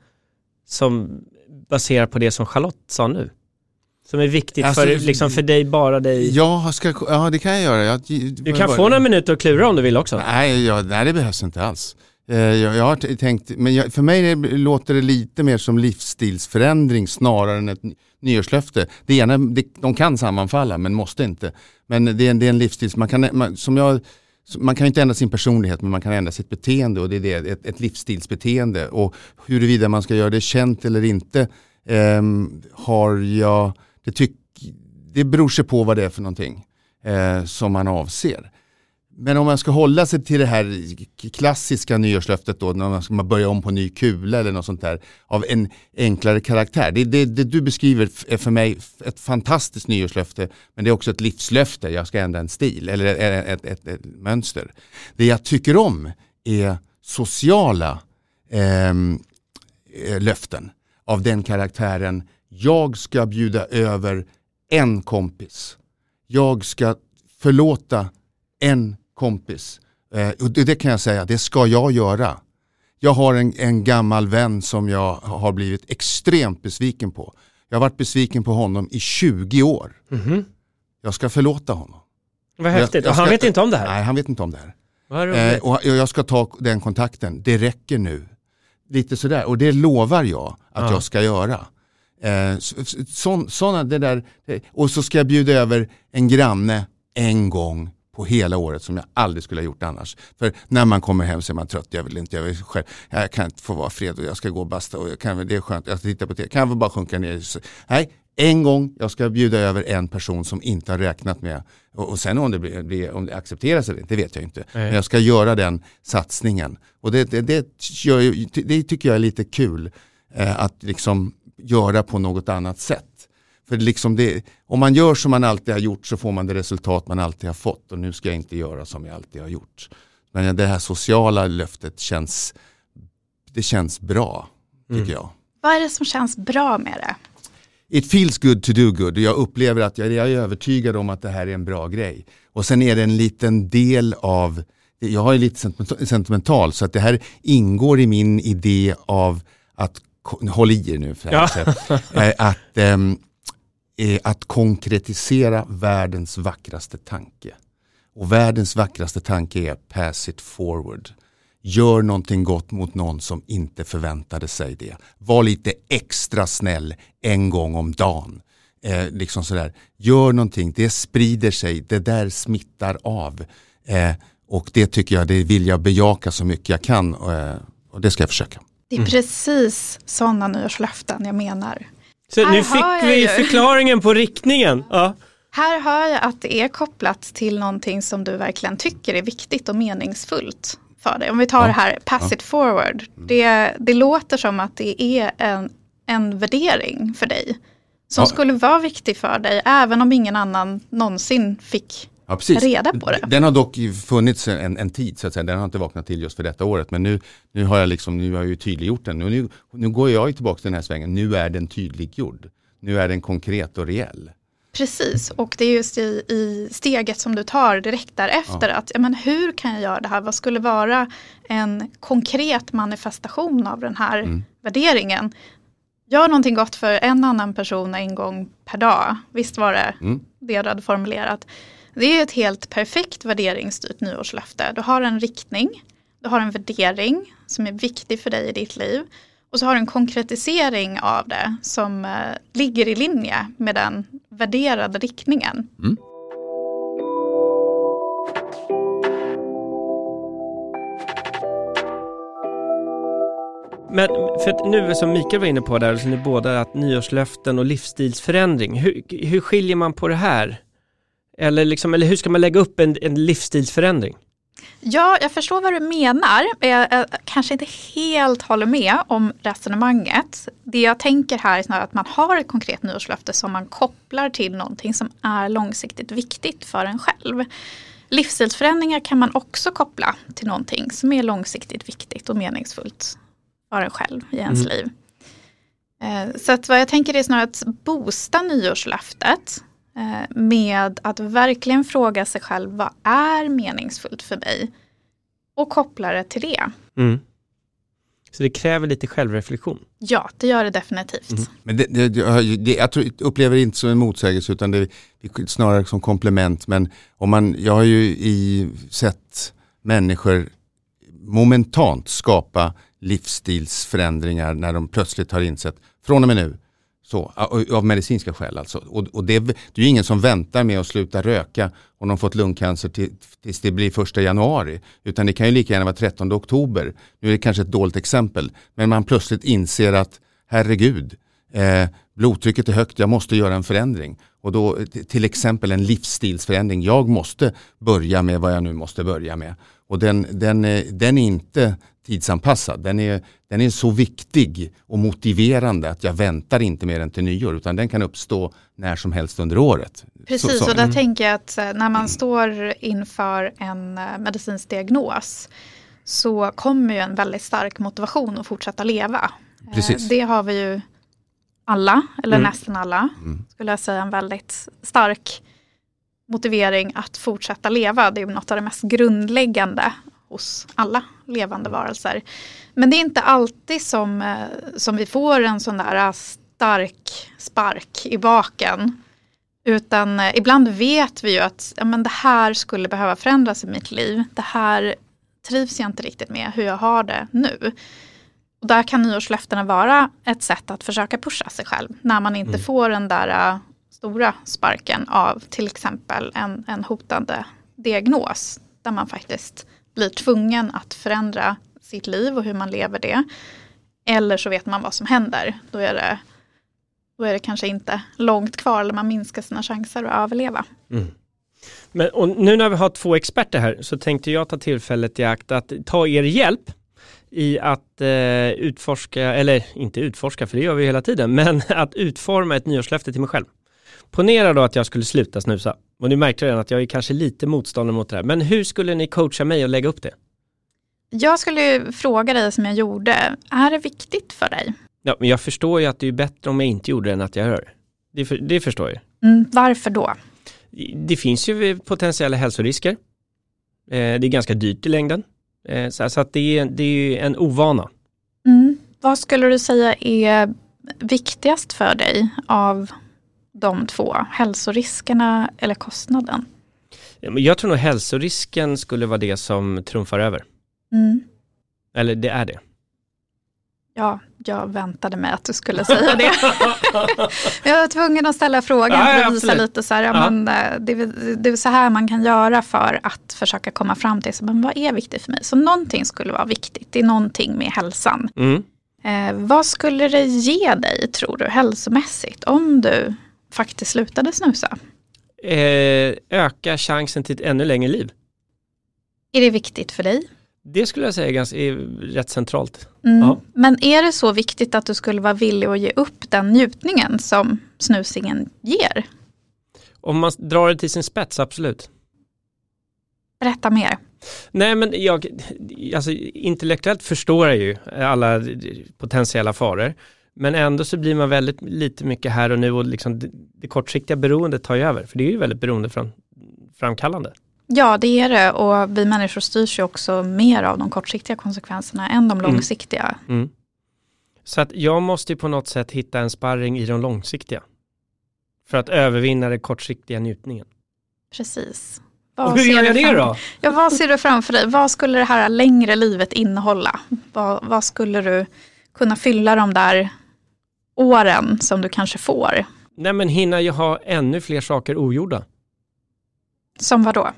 som baserar på det som Charlotte sa nu? Som är viktigt Alltså, för, liksom för dig, bara dig. Ja, ska, ja, det kan jag göra. Jag, Du kan få några minuter att klura om du vill också. Nej, ja, nej, det behövs inte alls. Eh, jag, jag har tänkt, men jag, för mig det, låter det lite mer som livsstilsförändring snarare än ett nyårslöfte. Det ena, det, de kan sammanfalla men måste inte. Men det är, en- det är en livsstil, man kan, man, som jag, man kan inte ändra sin personlighet men man kan ändra sitt beteende och det är det, ett, ett livsstilsbeteende. Och huruvida man ska göra det känt eller inte eh, har jag, det, tyck, det beror sig på vad det är för någonting eh, som man avser. Men om man ska hålla sig till det här klassiska nyårslöftet då, när man ska börja om på ny kula eller något sånt där, av en enklare karaktär. Det, det, det du beskriver är för mig ett fantastiskt nyårslöfte, men det är också ett livslöfte. Jag ska ändra en stil eller ett, ett, ett, ett mönster. Det jag tycker om är sociala ehm, eh, löften av den karaktären. Jag ska bjuda över en kompis. Jag ska förlåta en kompis. Eh, och det, det kan jag säga, det ska jag göra. Jag har en, en gammal vän som jag har blivit extremt besviken på. Jag har varit besviken på honom i 20 år. Mhm. Jag ska förlåta honom. Vad häftigt. Jag- jag och han ska- vet inte om det här. Nej, han vet inte om det här. Eh, och jag ska ta den kontakten, det räcker nu. Lite sådär, och det lovar jag att Ja. jag ska göra. Eh, så, så, såna, det där, eh, och så ska jag bjuda över en granne en gång på hela året som jag aldrig skulle ha gjort annars. För när man kommer hem så är man trött, jag vill inte, jag vill själv, jag kan inte få vara fred och jag ska gå och basta och jag kan, det är skönt, jag ska titta på det, kan jag väl bara sjunka ner. Nej, en gång, jag ska bjuda över en person som inte har räknat med, och, och sen om det, blir, om det accepteras eller inte, det vet jag inte. Nej. Men jag ska göra den satsningen. Och det, det, det, gör, det tycker jag är lite kul eh, att liksom göra på något annat sätt. För liksom det, om man gör som man alltid har gjort så får man det resultat man alltid har fått och nu ska jag inte göra som jag alltid har gjort. Men det här sociala löftet känns, det känns bra, tycker Mm. jag. Vad är det som känns bra med det? It feels good to do good och jag upplever att jag, jag är övertygad om att det här är en bra grej. Och sen är det en liten del av, jag har ju lite sentimental, så att det här ingår i min idé av att, håll i er nu för Ja. ja. att, ehm, Eh, att konkretisera världens vackraste tanke. Och världens vackraste tanke är pass it forward. Gör någonting gott mot någon som inte förväntade sig det. Var lite extra snäll en gång om dagen. Eh, liksom sådär. Gör någonting, det sprider sig, det där smittar av. Eh, Och det tycker jag, det vill jag bejaka så mycket jag kan eh, och det ska jag försöka. Det är precis sådana nyårslöften jag menar. Så Här nu fick vi ju. förklaringen på riktningen. Ja. Här hör jag att det är kopplat till någonting som du verkligen tycker är viktigt och meningsfullt för dig. Om vi tar Ja. det här pass it forward. Det, det låter som att det är en, en värdering för dig. Som Ja. skulle vara viktig för dig även om ingen annan någonsin fick Ja, precis. reda på det. Den har dock funnits en, en tid så att säga. Den har inte vaknat till just för detta året. Men nu, nu har jag liksom, nu har jag ju tydliggjort den. Nu, nu, nu går jag ju tillbaka till den här svängen. Nu är den tydliggjord. Nu är den konkret och reell. Precis, och det är just i, i steget som du tar direkt därefter. Att, ja, men hur kan jag göra det här? Vad skulle vara en konkret manifestation av den här Mm. värderingen? Gör någonting gott för en annan person en gång per dag. Visst var det Mm. det du hade formulerat. Det är ett helt perfekt värderingsstyrt nyårslöfte. Du har en riktning, du har en värdering som är viktig för dig i ditt liv. Och så har du en konkretisering av det som eh, ligger i linje med den värderade riktningen. Men för att nu som Mikael var inne på där, så ni båda att nyårslöften och livsstilsförändring. Hur, hur skiljer man på det här? Eller, liksom, eller hur ska man lägga upp en, en livsstilsförändring? Ja, jag förstår vad du menar. Jag, jag kanske inte helt håller med om resonemanget. Det jag tänker här är snarare att man har ett konkret nyårslöfte som man kopplar till någonting som är långsiktigt viktigt för en själv. Livsstilsförändringar kan man också koppla till någonting som är långsiktigt viktigt och meningsfullt för en själv i ens liv. Eh, Så att vad jag tänker är snarare att boosta nyårslöftet med att verkligen fråga sig själv vad är meningsfullt för mig och koppla det till det. Mm. Så det kräver lite självreflektion. Ja, det gör det definitivt. Men det, det, det, det, jag tror, upplever det inte som en motsägelse utan det, det är snarare som komplement. Men om man, jag har ju i, sett människor momentant skapa livsstilsförändringar när de plötsligt har insett från och med nu, så, av medicinska skäl alltså. Och, och det, det är ju ingen som väntar med att sluta röka om de fått lungcancer till, tills det blir första januari. Utan det kan ju lika gärna vara 13 oktober. Nu är det kanske ett dåligt exempel. Men man plötsligt inser att herregud, eh, blodtrycket är högt, jag måste göra en förändring. Och då till exempel en livsstilsförändring. Jag måste börja med vad jag nu måste börja med. Och den, den, eh, den är inte tidsanpassad. Den är, den är så viktig och motiverande att jag väntar inte mer än till nyår utan den kan uppstå när som helst under året. Precis, Så- så- och där tänker jag att eh, när man står inför en eh, medicinsk diagnos så kommer ju en väldigt stark motivation att fortsätta leva. Eh, Precis. Det har vi ju alla, eller Mm. nästan alla, Mm. skulle jag säga, en väldigt stark motivering att fortsätta leva. Det är något av det mest grundläggande hos alla levande varelser. Men det är inte alltid som, eh, som vi får en sån där eh, stark spark i baken. Utan eh, ibland vet vi ju att ja, men det här skulle behöva förändras i mitt liv. Det här trivs jag inte riktigt med, hur jag har det nu. Och där kan nyårslöftena vara ett sätt att försöka pusha sig själv. När man inte får den där stora sparken av till exempel en, en hotande diagnos. Där man faktiskt blir tvungen att förändra sitt liv och hur man lever det. Eller så vet man vad som händer. Då är det, då är det kanske inte långt kvar eller man minskar sina chanser att överleva. Mm. Men, och nu när vi har två experter här så tänkte jag ta tillfället i akt att ta er hjälp i att eh, utforska, eller inte utforska för det gör vi hela tiden, men att utforma ett nyårslöfte till mig själv. Ponera då att jag skulle sluta snusa. Och nu märkte redan att jag är kanske lite motståndare mot det här. Men hur skulle ni coacha mig och lägga upp det? Jag skulle fråga dig som jag gjorde, är det viktigt för dig? Ja, men jag förstår ju att det är bättre om jag inte gjorde det än att jag gör det. För, det förstår jag. Mm, varför då? Det finns ju potentiella hälsorisker. Eh, det är ganska dyrt i längden. Eh, så, att det är, det är en ovana. Mm. Vad skulle du säga är viktigast för dig av de två? Hälsoriskerna eller kostnaden? Jag tror nog hälsorisken skulle vara det som trumfar över. Mm. Eller det är det. Ja, Jag väntade mig att du skulle säga det. jag var tvungen att ställa frågan för att visa lite så här, ja, Ja. men, eh, det, väl- det är så här man kan göra för att försöka komma fram till så, men vad är viktigt för mig. Så någonting skulle vara viktigt, det är någonting med hälsan. Mm. Eh, vad skulle det ge dig, tror du, hälsomässigt om du faktiskt slutade snusa? Eh, öka chansen till ett ännu längre liv. Är det viktigt för dig? Det skulle jag säga är, ganska, är rätt centralt. Mm. Ja. Men är det så viktigt att du skulle vara villig att ge upp den njutningen som snusingen ger? Om man drar det till sin spets, absolut. Berätta mer. Nej men jag, alltså intellektuellt förstår jag ju alla potentiella faror. Men ändå så blir man väldigt lite mycket här och nu och liksom det, det kortsiktiga beroendet tar ju över. För det är ju väldigt beroende fram, framkallande. Ja, det är det. Och vi människor styrs ju också mer av de kortsiktiga konsekvenserna än de långsiktiga. Mm. Så att jag måste ju på något sätt hitta en sparring i de långsiktiga. För att övervinna den kortsiktiga njutningen. Precis. Och Vad hur gör jag det då? Ja, vad ser du framför dig? Vad skulle det här längre livet innehålla? Vad, vad skulle du kunna fylla de där åren som du kanske får? Nej men hinna ju ha ännu fler saker ogjorda. Som vad då?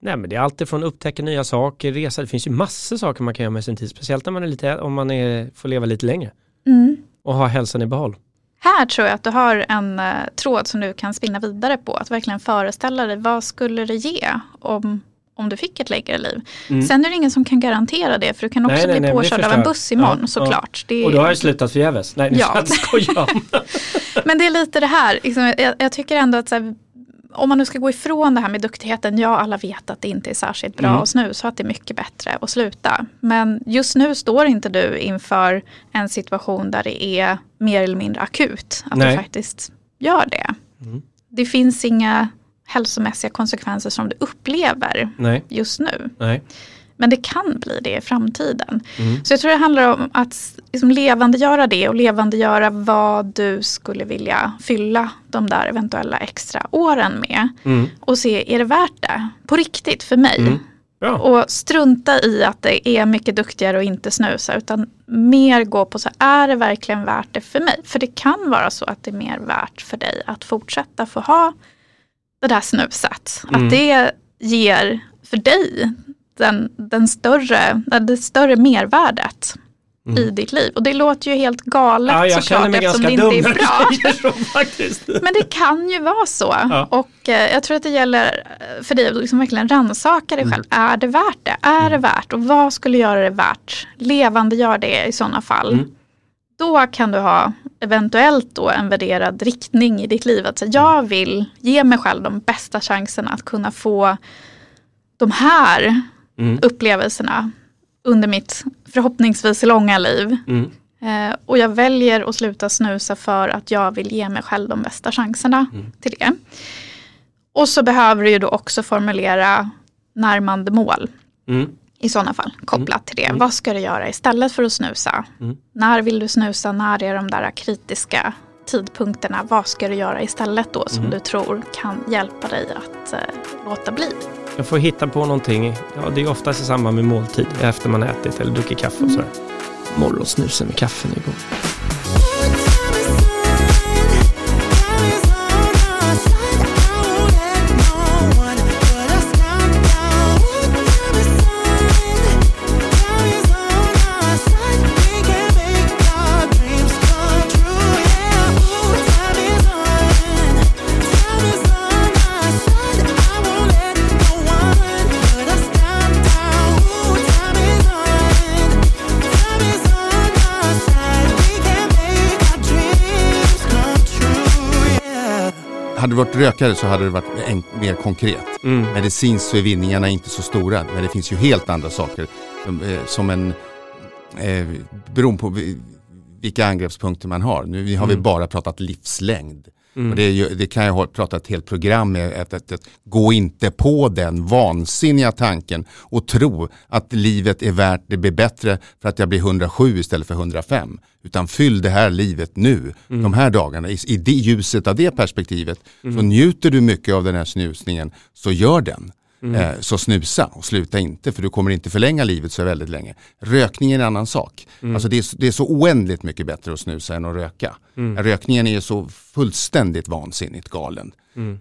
Nej men det är alltid från upptäcka nya saker, resa, det finns ju massor saker man kan göra med sin tid. Speciellt när man är lite, om man är, får leva lite längre. Mm. Och ha hälsan i behåll. Här tror jag att du har en eh, tråd som du kan spinna vidare på. Att verkligen föreställa dig vad skulle det ge om, om du fick ett längre liv. Mm. Sen är det ingen som kan garantera det för du kan också nej, bli nej, påkörd av en buss imorgon Ja, såklart. Det är, Och då har jag slutat förgäves. Nej, nu Ja. jag skoja. Men det är lite det här, liksom, jag, jag tycker ändå att här, om man nu ska gå ifrån det här med duktigheten, ja alla vet att det inte är särskilt bra Mm. att snusa att det är mycket bättre att sluta. Men just nu står inte du inför en situation där det är mer eller mindre akut att Nej. du faktiskt gör det. Mm. Det finns inga hälsomässiga konsekvenser som du upplever Nej, just nu. nej. Men det kan bli det i framtiden. Mm. Så jag tror det handlar om att liksom levandegöra det och levandegöra vad du skulle vilja fylla de där eventuella extra åren med. Mm. Och se, är det värt det? På riktigt för mig. Mm. Bra. Och strunta i att det är mycket duktigare att inte snusa. Utan mer gå på så är det verkligen värt det för mig? För det kan vara så att det är mer värt för dig att fortsätta få ha det där snuset. Mm. Att det ger för dig den, den större, det större mervärdet Mm. i ditt liv. Och det låter ju helt galet Ja, såklart eftersom det inte dum är bra. så. Men det kan ju vara så. Ja. Och eh, jag tror att det gäller eh, för dig att liksom verkligen rannsaka Mm. dig själv. Är det värt det? Är det värt? Och vad skulle göra det värt? Levande gör det i sådana fall. Då kan du ha eventuellt då en värderad riktning i ditt liv. Att säga, jag vill ge mig själv de bästa chanserna att kunna få de här Mm. upplevelserna under mitt förhoppningsvis långa liv. Mm. Eh, och jag väljer att sluta snusa för att jag vill ge mig själv de bästa chanserna Mm. till det. Och så behöver du ju då också formulera närmande mål Mm. I sådana fall kopplat till det. Vad ska du göra istället för att snusa? Mm. När vill du snusa? När är de där kritiska tidpunkterna? Vad ska du göra istället då som Mm. du tror kan hjälpa dig att eh, låta bli? Jag får hitta på någonting. Ja, det är oftast i samband med måltid. Efter man ätit eller druckit kaffe och sådär. Morgonsnusen med kaffe nu går. Hade du varit rökare så hade det varit en, mer konkret. Mm. Medicinskt så är vinningarna inte så stora, men det finns ju helt andra saker. Som, eh, som en, eh, beroende på vi- vilka angreppspunkter man har. Nu har vi Mm. bara pratat livslängd. Mm. Och det, ju, det kan jag prata ett helt program med. Att, att, att, gå inte på den vansinniga tanken och tro att livet är värt, det blir bättre för att jag blir 107 istället för 105. Utan fyll det här livet nu, Mm. de här dagarna. I, I det ljuset av det perspektivet så njuter du mycket av den här snusningen, så gör den. Eh, så snusa och sluta inte för du kommer inte förlänga livet så väldigt länge. Rökning är en annan sak. Alltså det, är, det är så oändligt mycket bättre att snusa än att röka. Rökningen är så fullständigt vansinnigt galen.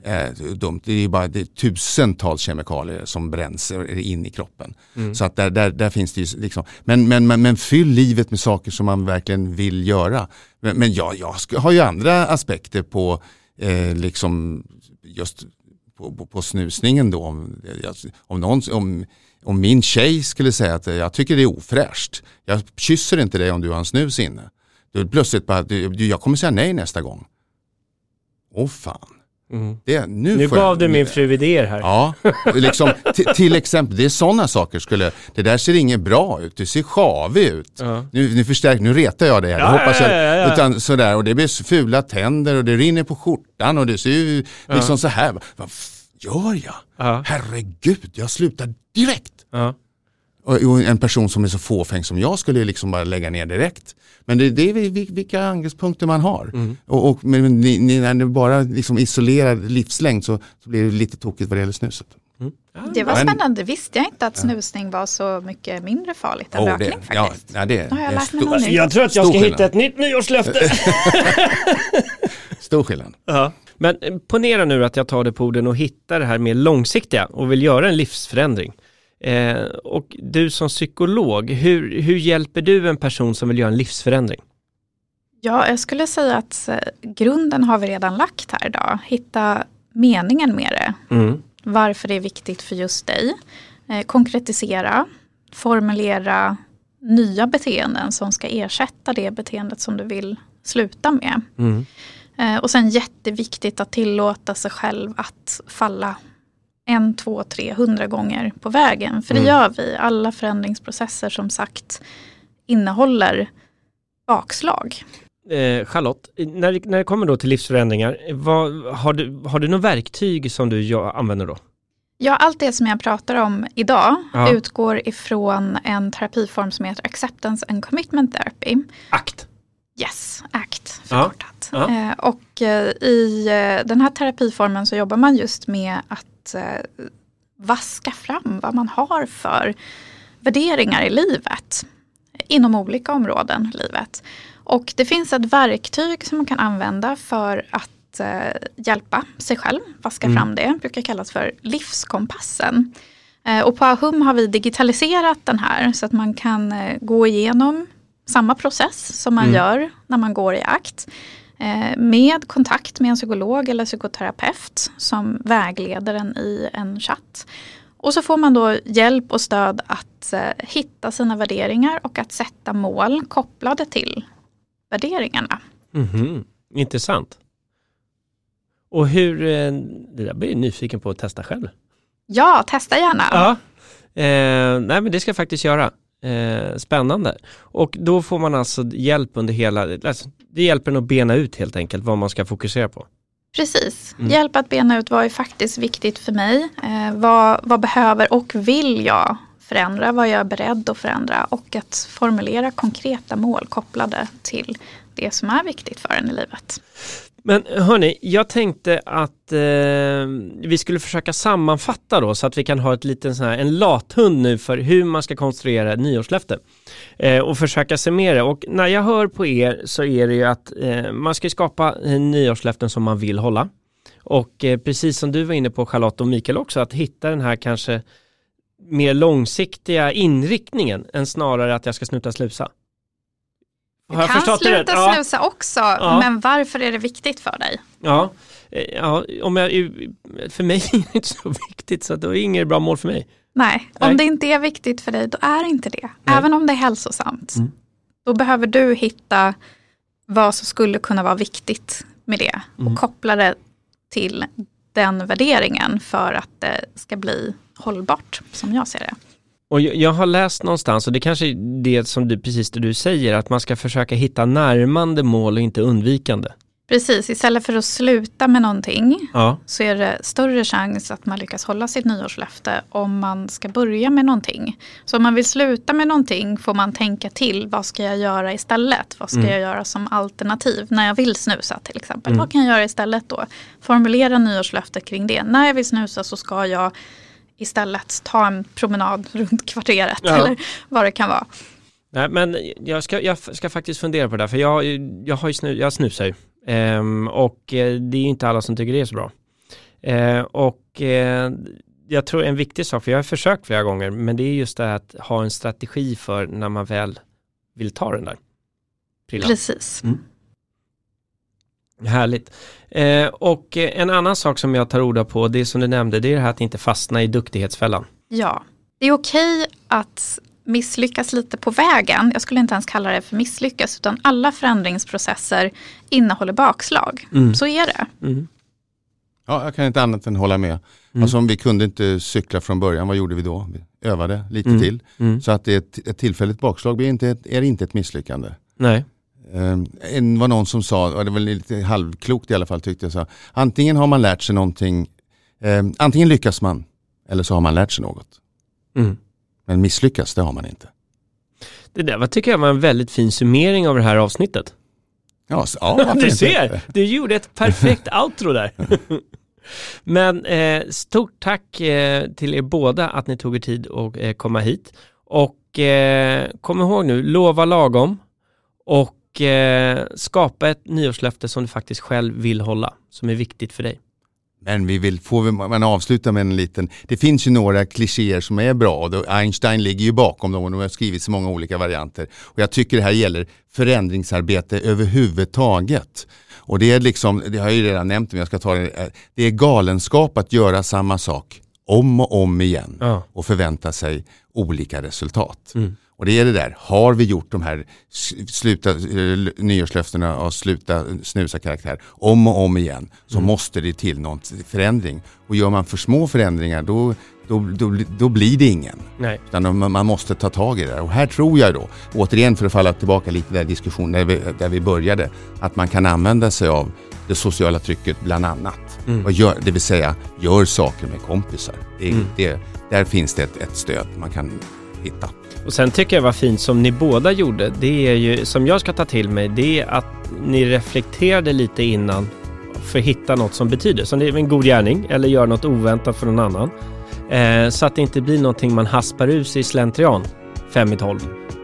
Eh, dumt. Det är bara det är tusentals kemikalier som bränns in i kroppen. Så att där, där, där finns det ju liksom, men, men, men, men fyll livet med saker som man verkligen vill göra. Men, men jag, jag har ju andra aspekter på eh, liksom just på, på, på snusningen då. Om, om, någon, om, om min tjej skulle säga att jag tycker det är ofräscht. Jag kysser inte dig om du har en snus inne. Då plötsligt bara, du, jag kommer säga nej nästa gång. Åh fan. Mm. Det, nu Nu får jag- gav du min fru idéer här. Ja, liksom, till, exempel, det är sådana saker skulle, det där ser inget bra ut, det ser sjavig ut. Ja. Nu, nu, förstärk, nu retar jag dig här, det Ja, hoppas jag. ja, ja. Utan sådär, och det blir fula tänder och det rinner på skjortan och det ser ju liksom så här. Vad gör jag? Ja. Herregud, jag slutar direkt. Ja. Och, och en person som är så fåfäng som jag skulle liksom bara lägga ner direkt. Men det, det är vi- vi- vilka angreppspunkter man har. Mm. Och, och men, ni, ni, när ni bara liksom isolerar livslängd så, så blir det lite tokigt vad det gäller snuset. Det var spännande, visste jag inte att snusning var så mycket mindre farligt än Oh, rökning det, faktiskt. ja, det, har jag lärt mig stor. Jag tror att jag ska hitta ett nytt nyårslöfte. stor skillnad. Ja. Men eh, ponera nu att jag tar det på orden och hittar det här mer långsiktiga och vill göra en livsförändring. Eh, och du som psykolog, hur, hur hjälper du en person som vill göra en livsförändring? Ja, jag skulle säga att eh, grunden har vi redan lagt här idag. Hitta meningen med det. Mm. Varför det är viktigt för just dig. Eh, konkretisera, formulera nya beteenden som ska ersätta det beteendet som du vill sluta med. Mm. Eh, och sen jätteviktigt att tillåta sig själv att falla en, två, tre, hundra gånger på vägen. För det Mm. gör vi. Alla förändringsprocesser som sagt innehåller bakslag. Eh, Charlotte, när, när det kommer då till livsförändringar, vad, har, du, har du något verktyg som du använder då? Ja, allt det som jag pratar om idag Ja. utgår ifrån en terapiform som heter Acceptance and Commitment Therapy. Akt. Yes, ACT Ja. förkortat. Ja. Eh, och eh, i eh, den här terapiformen så jobbar man just med att vaska fram vad man har för värderingar i livet. Inom olika områden i livet. Och det finns ett verktyg som man kan använda för att hjälpa sig själv vaska Mm. fram det. Det brukar kallas för livskompassen. Och på Ahum har vi digitaliserat den här så att man kan gå igenom samma process som man Mm. gör när man går i akt. Eh, med kontakt med en psykolog eller psykoterapeut som vägleder en i en chatt. Och så får man då hjälp och stöd att eh, hitta sina värderingar och att sätta mål kopplade till värderingarna. Mhm. Intressant. Och hur, eh, det där blir jag nyfiken på att testa själv. Ja, testa gärna. Ja, eh, nej men det ska jag faktiskt göra. Eh, spännande. Och då får man alltså hjälp under hela, alltså, det hjälper en att bena ut helt enkelt vad man ska fokusera på. Precis. Mm. Hjälp att bena ut vad är faktiskt viktigt för mig. Eh, vad, vad behöver och vill jag förändra? Vad är jag beredd att förändra? Och att formulera konkreta mål kopplade till det som är viktigt för en i livet. Men hörni, jag tänkte att eh, vi skulle försöka sammanfatta då så att vi kan ha ett liten sån här, en lathund nu för hur man ska konstruera ett nyårslöfte. Eh, och försöka se med. Och när jag hör på er så är det ju att eh, man ska skapa eh, nyårslöften som man vill hålla. Och eh, precis som du var inne på Charlotte och Mikael också, att hitta den här kanske mer långsiktiga inriktningen än snarare att jag ska sluta slusa. Du kan förstått det sluta Ja. snusa också, Ja. men varför är det viktigt för dig? Ja, ja om jag, för mig är det inte så viktigt så då är det inget bra mål för mig. Nej, Nej. om det inte är viktigt för dig, då är det inte det. Nej. Även om det är hälsosamt. Mm. Då behöver du hitta vad som skulle kunna vara viktigt med det. Mm. Och koppla det till den värderingen för att det ska bli hållbart, som jag ser det. Och jag, har läst någonstans, och det kanske är det som du, precis det du säger, att man ska försöka hitta närmande mål och inte undvikande. Precis, istället för att sluta med någonting Ja, så är det större chans att man lyckas hålla sitt nyårslöfte om man ska börja med någonting. Så om man vill sluta med någonting får man tänka till, vad ska jag göra istället? Vad ska Mm. jag göra som alternativ när jag vill snusa till exempel? Mm. Vad kan jag göra istället då? Formulera nyårslöftet kring det. När jag vill snusa så ska jag istället ta en promenad runt kvarteret Ja. eller vad det kan vara. Nej, men jag ska, jag ska faktiskt fundera på det där, för jag, jag, har ju snu, jag snusar ju. Ehm, och eh, det är ju inte alla som tycker det är så bra. Eh, och eh, jag tror en viktig sak, för jag har försökt flera gånger, men det är just det här att ha en strategi för när man väl vill ta den där prillan. Precis. Härligt. Eh, och en annan sak som jag tar orda på, det som du nämnde, det är det här att inte fastna i duktighetsfällan. Ja, det är okej att misslyckas lite på vägen. Jag skulle inte ens kalla det för misslyckas, utan alla förändringsprocesser innehåller bakslag. Mm. Så är det. Mm. Ja, jag kan inte annat än hålla med. Mm. Alltså om vi kunde inte cykla från början, vad gjorde vi då? Vi övade lite Mm. till. Mm. Så att det är ett, ett tillfälligt bakslag är inte ett, är inte ett misslyckande. Nej. Um, var någon som sa, och det var lite halvklokt i alla fall tyckte jag, så, antingen har man lärt sig någonting, ehm, antingen lyckas man eller så har man lärt sig något. Mm. Men misslyckas, det har man inte. Det där var, tycker jag var en väldigt fin summering av det här avsnittet. Ja, så, ja Du inte? ser, du gjorde ett perfekt outro där. Men eh, stort tack eh, till er båda att ni tog er tid att eh, komma hit. Och eh, kom ihåg nu, lova lagom och eh, skapa ett nyårslöfte som du faktiskt själv vill hålla, som är viktigt för dig. Men vi vill, får vi, man avsluta med en liten, det finns ju några klichéer som är bra och Einstein ligger ju bakom dem och de har skrivits i många olika varianter. Och jag tycker det här gäller förändringsarbete överhuvudtaget. Och det är liksom, det har jag ju redan nämnt men jag ska ta det, eh, det är galenskap att göra samma sak om och om igen Ja. och förvänta sig olika resultat. Mm. Och det är det där, har vi gjort de här sluta, eh, nyårslöftena av sluta snusa karaktär om och om igen så måste det till någon förändring. Och gör man för små förändringar då, då, då, då blir det ingen. Nej. Utan man måste ta tag i det. Och här tror jag då, återigen för att falla tillbaka lite där diskussionen där vi, där vi började, att man kan använda sig av det sociala trycket bland annat. Mm. Och gör, det vill säga, gör saker med kompisar. Det, Mm. det, där finns det ett, ett stöd man kan hitta. Och sen tycker jag var fint som ni båda gjorde, det är ju, som jag ska ta till mig, det är att ni reflekterade lite innan för att hitta något som betyder, som det är en god gärning eller gör något oväntat för någon annan. Eh, så att det inte blir någonting man haspar ur sig i slentrian fem i tolv.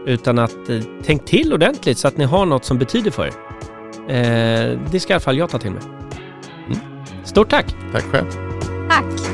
Utan att eh, tänk till ordentligt så att ni har något som betyder för er. Eh, det ska i alla fall jag ta till mig. Mm. Stort tack! Tack själv. Tack!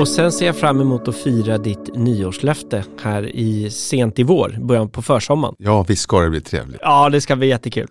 Och sen ser jag fram emot att fira ditt nyårslöfte här i sent i vår, början på försommaren. Ja, visst ska det bli trevligt. Ja, det ska bli jättekul.